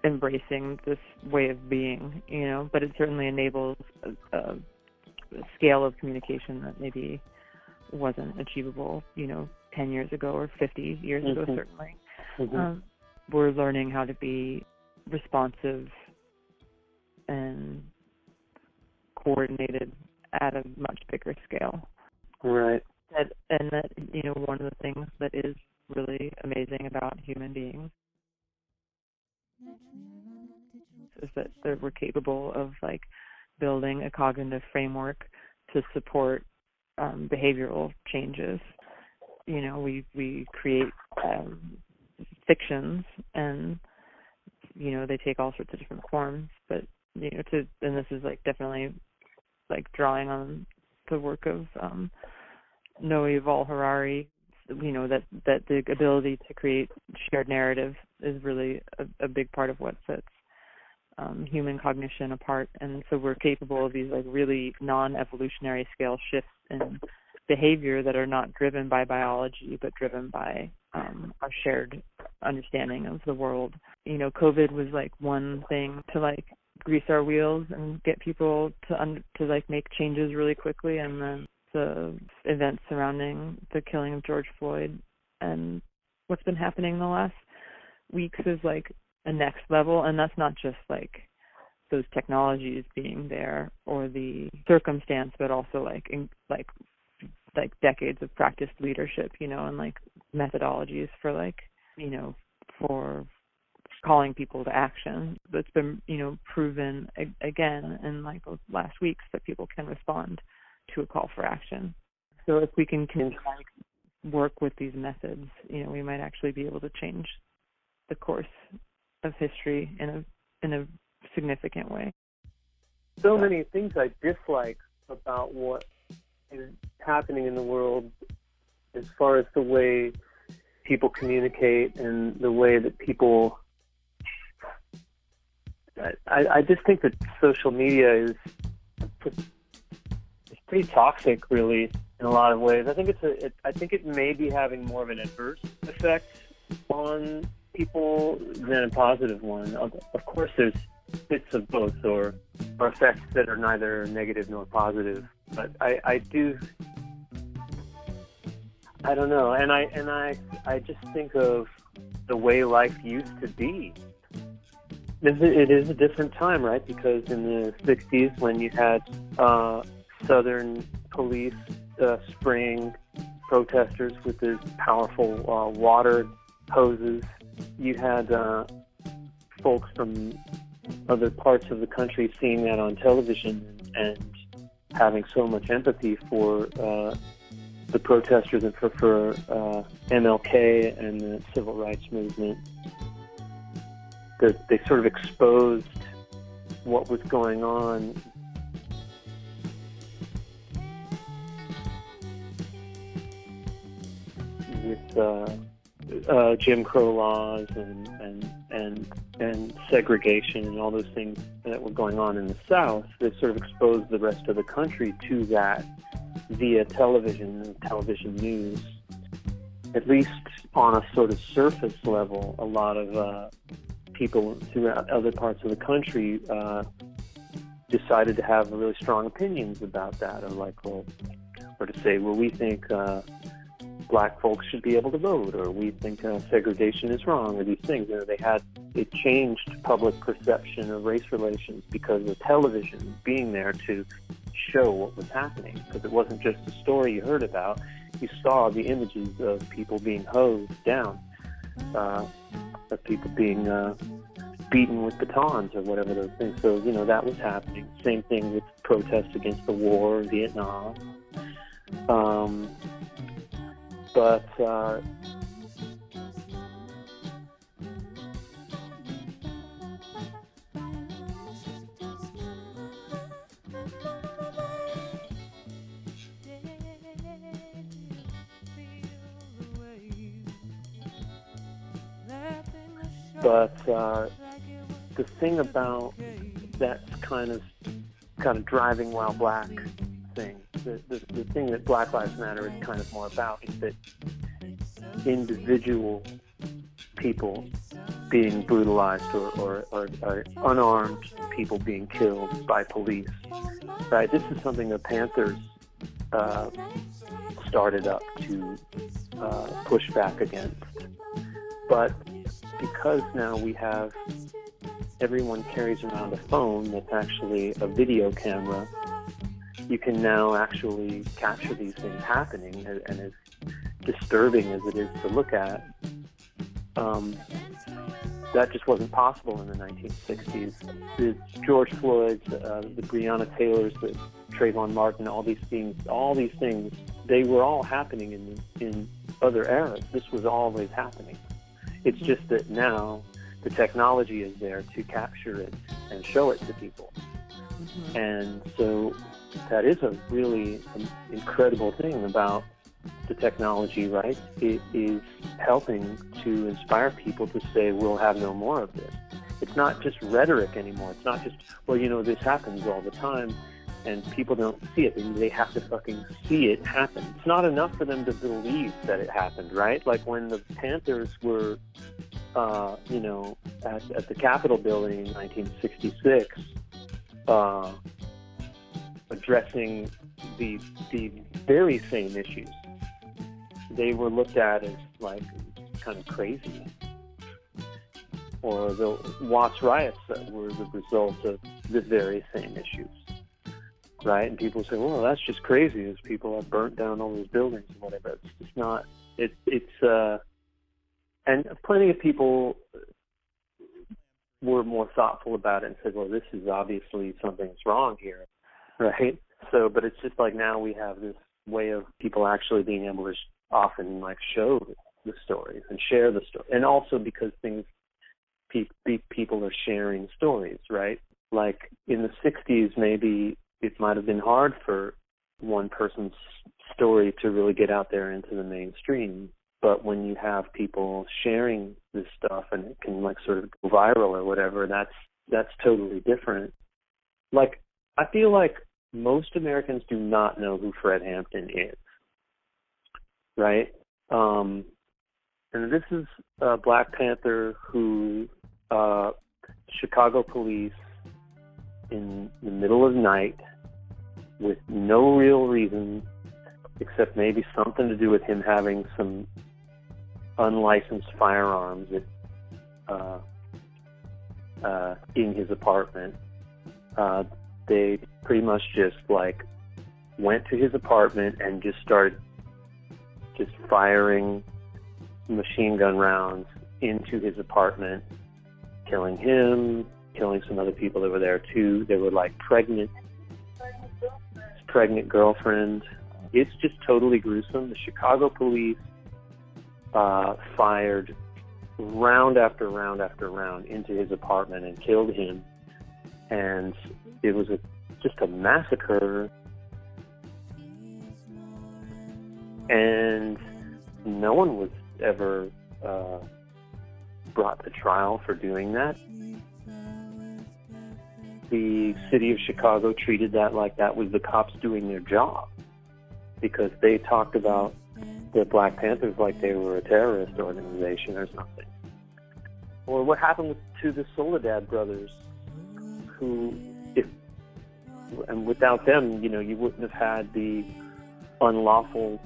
embracing this way of being, you know, but it certainly enables a, a scale of communication that maybe wasn't achievable, you know, 10 years ago or 50 years ago, Mhm. certainly. Mhm. Um, we're learning how to be responsive and coordinated at a much bigger scale. Right. That, and that, you know, one of the things that is really amazing about human beings is that, we're capable of like building a cognitive framework to support um, behavioral changes. You know, we we create um, fictions, and you know they take all sorts of different forms. But you know, to and this is like definitely like drawing on the work of um, Noah Yuval Harari. You know that that the ability to create shared narrative is really a, a big part of what sets um, human cognition apart, and so we're capable of these like really non-evolutionary scale shifts in behavior that are not driven by biology but driven by um, our shared understanding of the world. You know, COVID was like one thing to like grease our wheels and get people to un- to like make changes really quickly, and then the events surrounding the killing of George Floyd. And what's been happening in the last weeks is like a next level. And that's not just like those technologies being there or the circumstance but also like in like like decades of practiced leadership you know and like methodologies for like you know for calling people to action. That's been you know proven a- again in like those last weeks that people can respond to a call for action so if we can, work with these methods you know we might actually be able to change the course of history in a in a significant way. So many things I dislike about what is happening in the world as far as the way people communicate and the way that people I, I just think that social media is pretty toxic really in a lot of ways. I think it's a it, I think it may be having more of an adverse effect on people than a positive one. Of, of course there's bits of both or or effects that are neither negative nor positive. But I, I do I don't know, and I and I I just think of the way life used to be. It is a different time, right? Because in the '60s, when you had uh, Southern police uh, spraying protesters with these powerful uh, water hoses, you had uh, folks from other parts of the country seeing that on television and having so much empathy for uh, the protesters and for, for uh, MLK and the civil rights movement. That they sort of exposed what was going on. With uh, uh, Jim Crow laws and, and and and segregation and all those things that were going on in the South, that sort of exposed the rest of the country to that via television and television news. At least on a sort of surface level, a lot of uh, people throughout other parts of the country uh, decided to have really strong opinions about that, or like, well, or to say, well, we think. Uh, black folks should be able to vote, or we think uh, segregation is wrong, or these things. You know, they had it changed public perception of race relations because of television being there to show what was happening. Because it wasn't just a story you heard about; you saw the images of people being hosed down, uh, of people being uh, beaten with batons or whatever those things. So you know that was happening. Same thing with protests against the war, in Vietnam. Um, but uh, but uh, the thing about that kind of kind of driving while black thing the, the, the thing that Black Lives Matter is kind of more about is that individual people being brutalized or, or, or, or unarmed people being killed by police. Right? This is something the Panthers uh, started up to uh, push back against. But because now we have everyone carries around a phone that's actually a video camera you can now actually capture these things happening, and, and as disturbing as it is to look at, um, that just wasn't possible in the 1960s. The George Floyd's, uh, the Breonna Taylors, the Trayvon Martin, all these things, all these things, they were all happening in in other eras. This was always happening. It's just that now the technology is there to capture it and show it to people. Mm-hmm. And so that is a really incredible thing about the technology, right? It is helping to inspire people to say, we'll have no more of this. It's not just rhetoric anymore. It's not just, well, you know, this happens all the time and people don't see it. They have to fucking see it happen. It's not enough for them to believe that it happened, right? Like when the Panthers were, uh, you know, at, at the Capitol building in 1966, uh, addressing the the very same issues. They were looked at as like kind of crazy. Or the Watts riots that were the result of the very same issues. Right? And people say, well, that's just crazy as people have burnt down all those buildings and whatever. It's just not, it, it's, uh, and plenty of people were more thoughtful about it and said, well, this is obviously something's wrong here right? So, but it's just like now we have this way of people actually being able to sh- often like show the stories and share the story, and also because things pe- pe- people are sharing stories, right? Like in the 60s, maybe it might have been hard for one person's story to really get out there into the mainstream. But when you have people sharing this stuff and it can like sort of go viral or whatever, that's that's totally different. Like I feel like most Americans do not know who Fred Hampton is. Right? Um and this is a Black Panther who uh Chicago police in the middle of night with no real reason except maybe something to do with him having some unlicensed firearms at, uh, uh, in his apartment. Uh, they pretty much just like went to his apartment and just started just firing machine gun rounds into his apartment, killing him, killing some other people that were there too. They were like pregnant, pregnant girlfriend. It's just totally gruesome. The Chicago police uh, fired round after round after round into his apartment and killed him, and it was a, just a massacre. And no one was ever uh, brought to trial for doing that. The city of Chicago treated that like that was the cops doing their job because they talked about the Black Panthers like they were a terrorist organization or something. Or what happened to the Soledad brothers, who, and without them, you know, you wouldn't have had the unlawful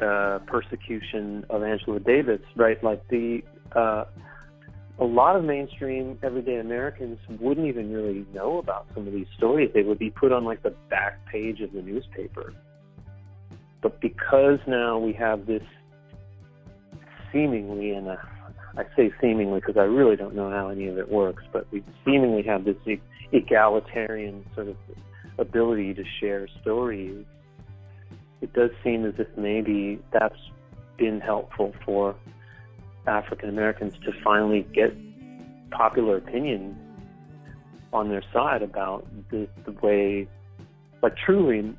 uh, persecution of Angela Davis, right? Like the uh, a lot of mainstream everyday Americans wouldn't even really know about some of these stories. They would be put on like the back page of the newspaper. But because now we have this seemingly, and uh, I say seemingly because I really don't know how any of it works, but we seemingly have this egalitarian sort of ability to share stories. It does seem as if maybe that's been helpful for African Americans to finally get popular opinion on their side about the, the way, like truly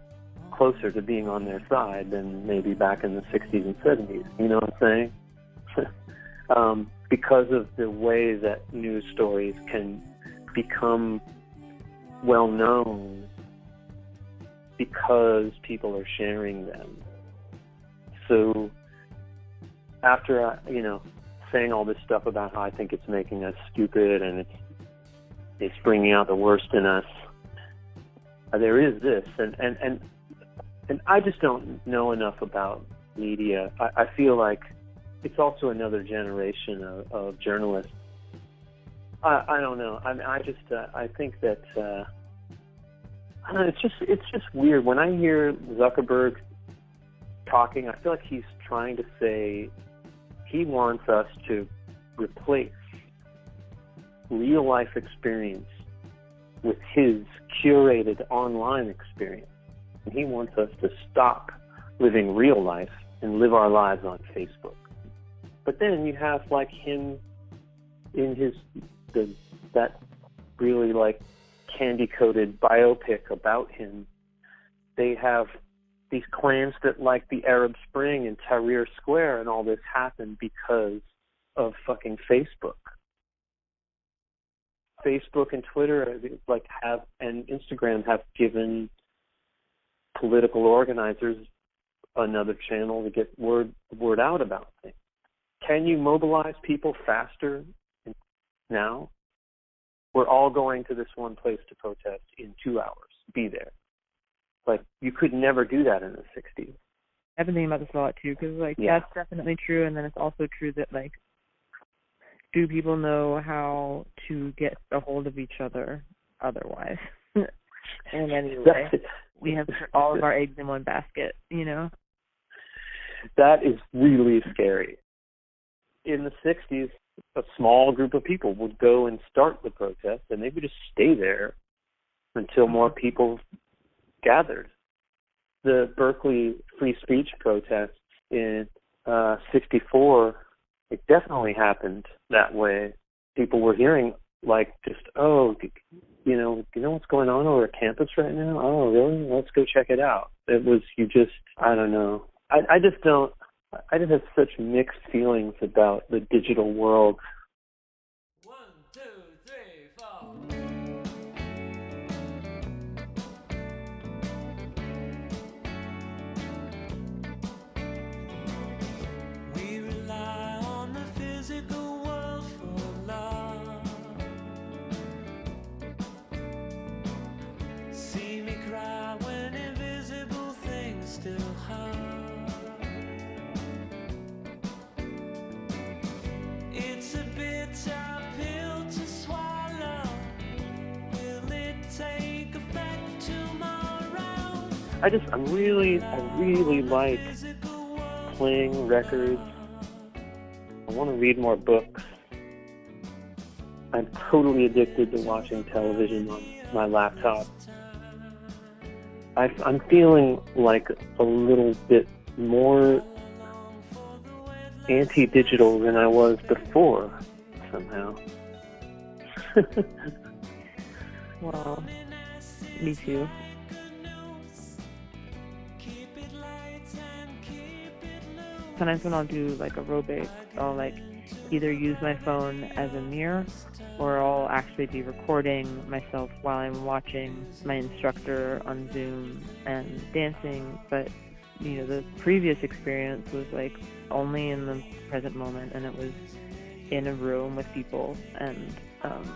closer to being on their side than maybe back in the 60s and 70s. You know what I'm saying? um, because of the way that news stories can become well known because people are sharing them. So after I, you know, saying all this stuff about how I think it's making us stupid and it's it's bringing out the worst in us, uh, there is this, and and and and I just don't know enough about media. I, I feel like it's also another generation of, of journalists. I, I don't know. I I just uh, I think that uh, I don't know, it's just it's just weird when I hear Zuckerberg talking. I feel like he's trying to say he wants us to replace real life experience with his curated online experience. And he wants us to stop living real life and live our lives on Facebook. But then you have like him in his the that really like candy coated biopic about him. They have these claims that like the Arab Spring and Tahrir Square and all this happened because of fucking Facebook. Facebook and Twitter like have and Instagram have given political organizers another channel to get word word out about things. Can you mobilize people faster now? We're all going to this one place to protest in two hours. Be there. Like you could never do that in the '60s. I've been thinking about this a lot too, because like Yeah. that's definitely true, and then it's also true that like, do people know how to get a hold of each other otherwise? and anyway, That's- we have all of our eggs in one basket, you know. that is really scary. In the 60s, a small group of people would go and start the protest, and they would just stay there until more people gathered. The Berkeley free speech protests in uh, 64, it definitely happened that way. people were hearing like just oh you know you know what's going on over at campus right now? Oh really? Let's go check it out. It was you just i don't know. I i just don't i just have such mixed feelings about the digital world I just I'm really I really like playing records. I want to read more books. I'm totally addicted to watching television on my laptop. I, I'm feeling like a little bit more anti-digital than I was before somehow. well, me too. Sometimes when I'll do like aerobics, I'll like either use my phone as a mirror or I'll actually be recording myself while I'm watching my instructor on Zoom and dancing. But you know, the previous experience was like only in the present moment, and it was in a room with people and um,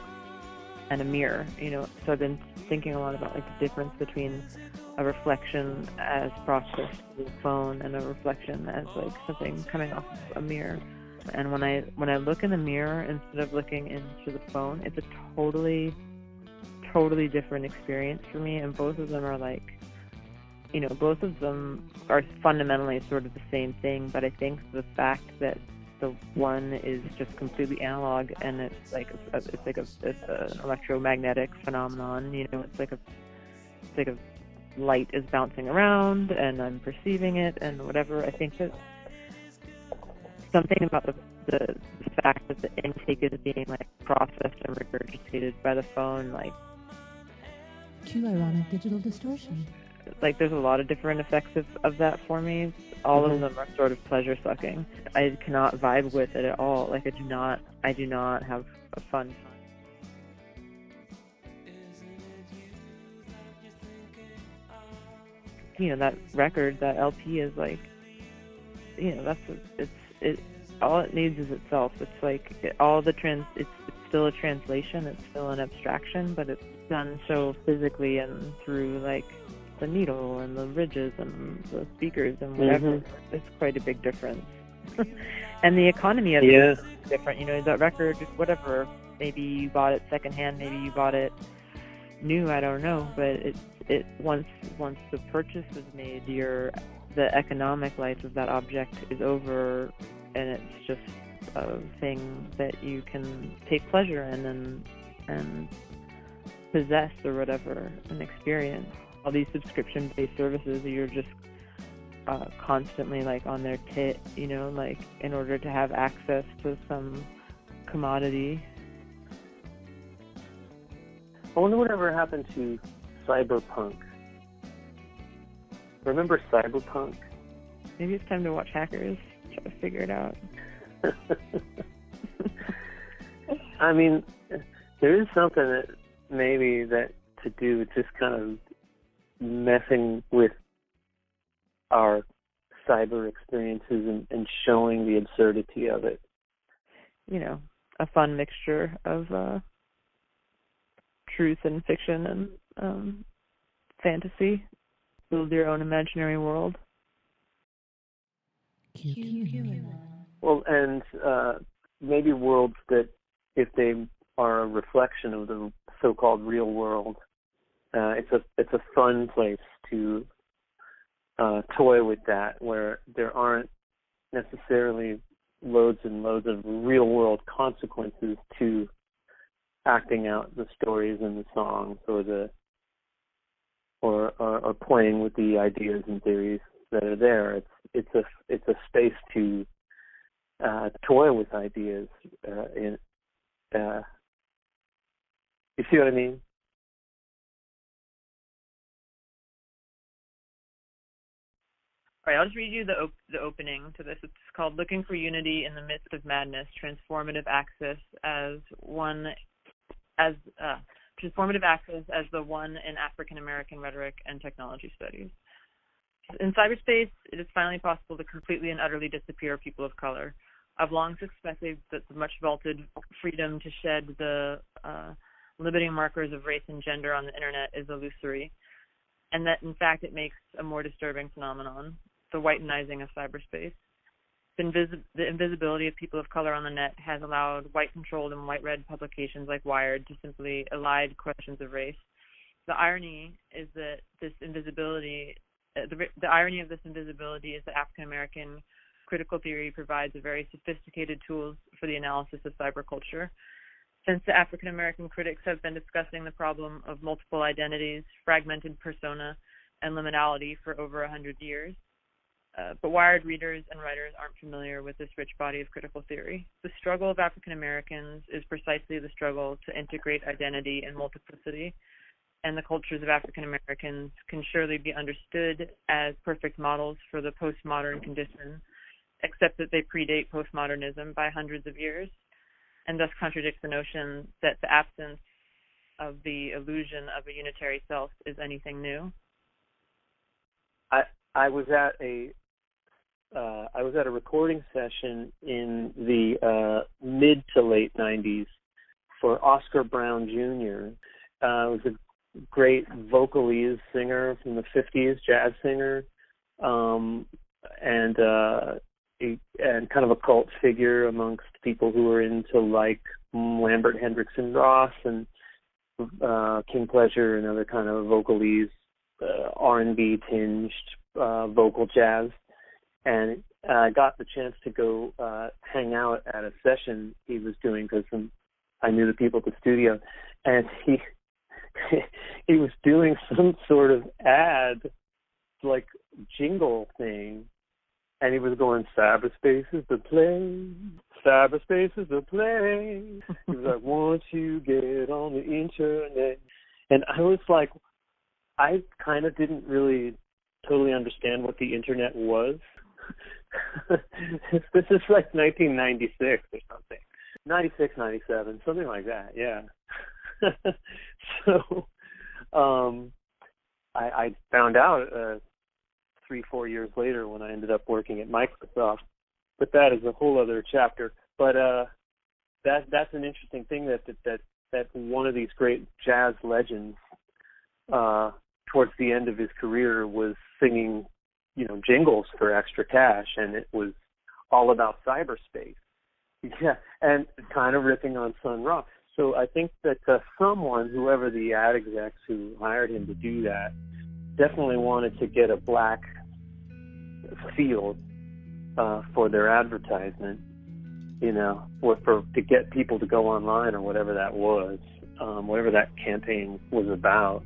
and a mirror. You know, so I've been thinking a lot about like the difference between a reflection as processed through the phone and a reflection as like something coming off of a mirror. And when I when I look in the mirror instead of looking into the phone, it's a totally totally different experience for me and both of them are like you know, both of them are fundamentally sort of the same thing, but I think the fact that the one is just completely analog and it's like a, it's like a it's an electromagnetic phenomenon, you know, it's like a it's like a light is bouncing around and I'm perceiving it and whatever. I think that something about the, the, the fact that the intake is being like processed and regurgitated by the phone, like cue ironic digital distortion. Like there's a lot of different effects of, of that for me. All mm-hmm. of them are sort of pleasure sucking. I cannot vibe with it at all. Like I do not I do not have a fun you know that record, that LP is like, you know, that's it's it. All it needs is itself. It's like it, all the trans. It's, it's still a translation. It's still an abstraction, but it's done so physically and through like the needle and the ridges and the speakers and whatever. Mm-hmm. It's quite a big difference. and the economy of yeah. it is different. You know, that record, whatever. Maybe you bought it secondhand. Maybe you bought it new. I don't know, but it's it once once the purchase is made, your the economic life of that object is over, and it's just a thing that you can take pleasure in and and possess or whatever and experience. All these subscription-based services, you're just uh, constantly like on their tit, you know, like in order to have access to some commodity. I wonder whatever happened to cyberpunk. Remember cyberpunk? Maybe it's time to watch Hackers. Try to figure it out. I mean, there is something that maybe that to do with just kind of messing with our cyber experiences and, and showing the absurdity of it. You know, a fun mixture of uh, truth and fiction and um, fantasy. Build your own imaginary world. Well, and uh, maybe worlds that, if they are a reflection of the so-called real world, uh, it's a it's a fun place to uh, toy with that, where there aren't necessarily loads and loads of real world consequences to acting out the stories and the songs or the or, playing with the ideas and theories that are there. It's it's a it's a space to uh, toy with ideas uh, in uh, You see what I mean? All right, I'll just read you the op- the opening to this. It's called "Looking for Unity in the Midst of Madness: Transformative Access as one as uh, transformative access as the one in African American rhetoric and technology studies." In cyberspace, it is finally possible to completely and utterly disappear people of color. I've long suspected that the much vaulted freedom to shed the uh, limiting markers of race and gender on the internet is illusory, and that in fact it makes a more disturbing phenomenon the whitenizing of cyberspace. The, invis- the invisibility of people of color on the net has allowed white controlled and white read publications like Wired to simply elide questions of race. The irony is that this invisibility, uh, the, the irony of this invisibility is that African American critical theory provides a very sophisticated tools for the analysis of cyberculture. Since the African American critics have been discussing the problem of multiple identities, fragmented persona, and liminality for over a hundred years, uh, but Wired readers and writers aren't familiar with this rich body of critical theory. The struggle of African Americans is precisely the struggle to integrate identity and multiplicity, and the cultures of African Americans can surely be understood as perfect models for the postmodern condition, except that they predate postmodernism by hundreds of years, and thus contradict the notion that the absence of the illusion of a unitary self is anything new. I I was at a uh, I was at a recording session in the uh, mid to late '90s for Oscar Brown Jr. Uh, was a great vocalese singer from the '50s, jazz singer, um, and uh, a, and kind of a cult figure amongst people who were into like Lambert Hendricks and Ross and uh, King Pleasure and other kind of vocalese, uh, R&B tinged uh, vocal jazz and I uh, got the chance to go uh, hang out at a session he was doing because I knew the people at the studio, and he he was doing some sort of ad, like jingle thing, and he was going cyberspace is the play, cyberspace is the play. he was like, once you get on the internet, and I was like, I kind of didn't really totally understand what the internet was this is like 1996 or something. 96, 97, something like that. Yeah. so, um, I, I found out uh, three, four years later when I ended up working at Microsoft. But that is a whole other chapter. But uh, that that's an interesting thing that that that, that one of these great jazz legends uh, towards the end of his career was singing you know jingles for extra cash, and it was all about cyberspace. Yeah, and kind of ripping on Sun Ra. So I think that uh, someone, whoever the ad execs who hired him to do that, definitely wanted to get a black field uh, for their advertisement. You know, or for to get people to go online or whatever that was, um, whatever that campaign was about.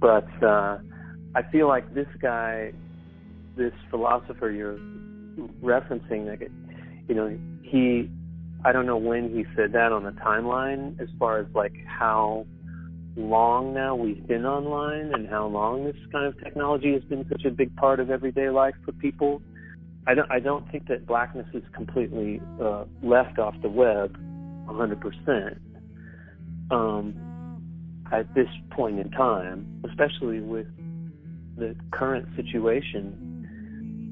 But uh, I feel like this guy this philosopher you're referencing, like, you know, he, I don't know when he said that on the timeline, as far as like how long now we've been online and how long this kind of technology has been such a big part of everyday life for people. I don't, I don't think that blackness is completely uh, left off the web, 100%. Um, at this point in time, especially with the current situation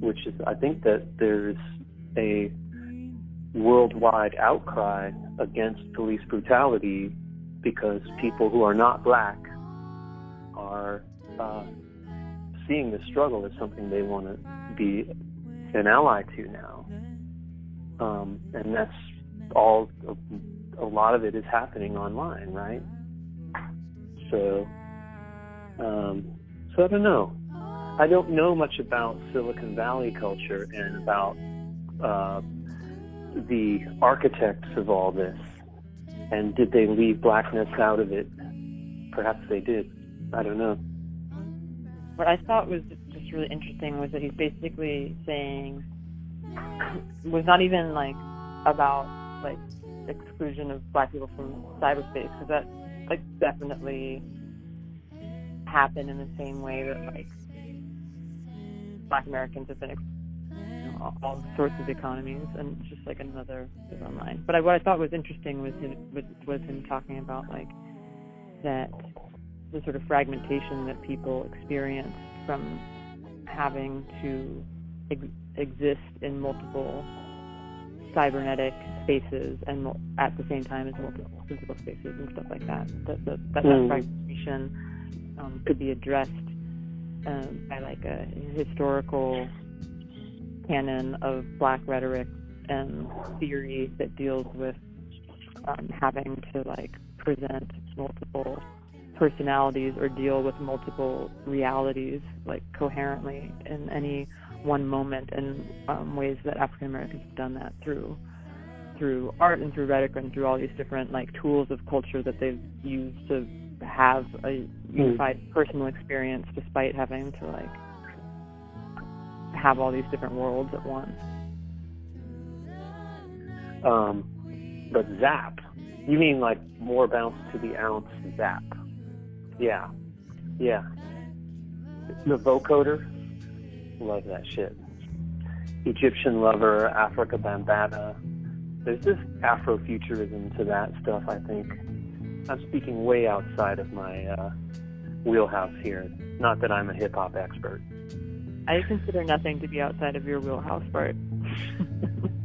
which is I think that there's a worldwide outcry against police brutality because people who are not black are uh, seeing the struggle as something they want to be an ally to now, um, and that's all. A, a lot of it is happening online, right? So, um, so I don't know. I don't know much about Silicon Valley culture and about uh, the architects of all this. And did they leave blackness out of it? Perhaps they did. I don't know. What I thought was just really interesting was that he's basically saying was not even like about like exclusion of black people from cyberspace because that like definitely happened in the same way that like Black Americans have been you know, all, sorts of economies, and it's just like another is online. But I, what I thought was interesting was him, was, was him talking about like that the sort of fragmentation that people experience from having to ex- exist in multiple cybernetic spaces and mo- at the same time as multiple physical spaces and stuff like that. That that, that, Mm. that fragmentation um, could be addressed um, by like a historical canon of black rhetoric and theory that deals with um, having to like present multiple personalities or deal with multiple realities like coherently in any one moment and um, ways that African Americans have done that through through art and through rhetoric and through all these different like tools of culture that they've used to have a unified personal experience despite having to like have all these different worlds at once. Um, but Zapp, you mean like more bounce to the ounce Zapp? Yeah, yeah. The vocoder, love that shit. Egyptian lover, Afrika Bambaataa. There's this Afrofuturism to that stuff. I think I'm speaking way outside of my uh, wheelhouse here. Not that I'm a hip hop expert. I consider nothing to be outside of your wheelhouse, Bart.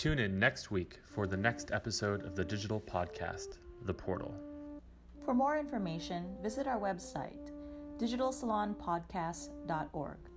Tune in next week for the next episode of the digital podcast, The Portal. For more information, visit our website, digitalsalonpodcast.org.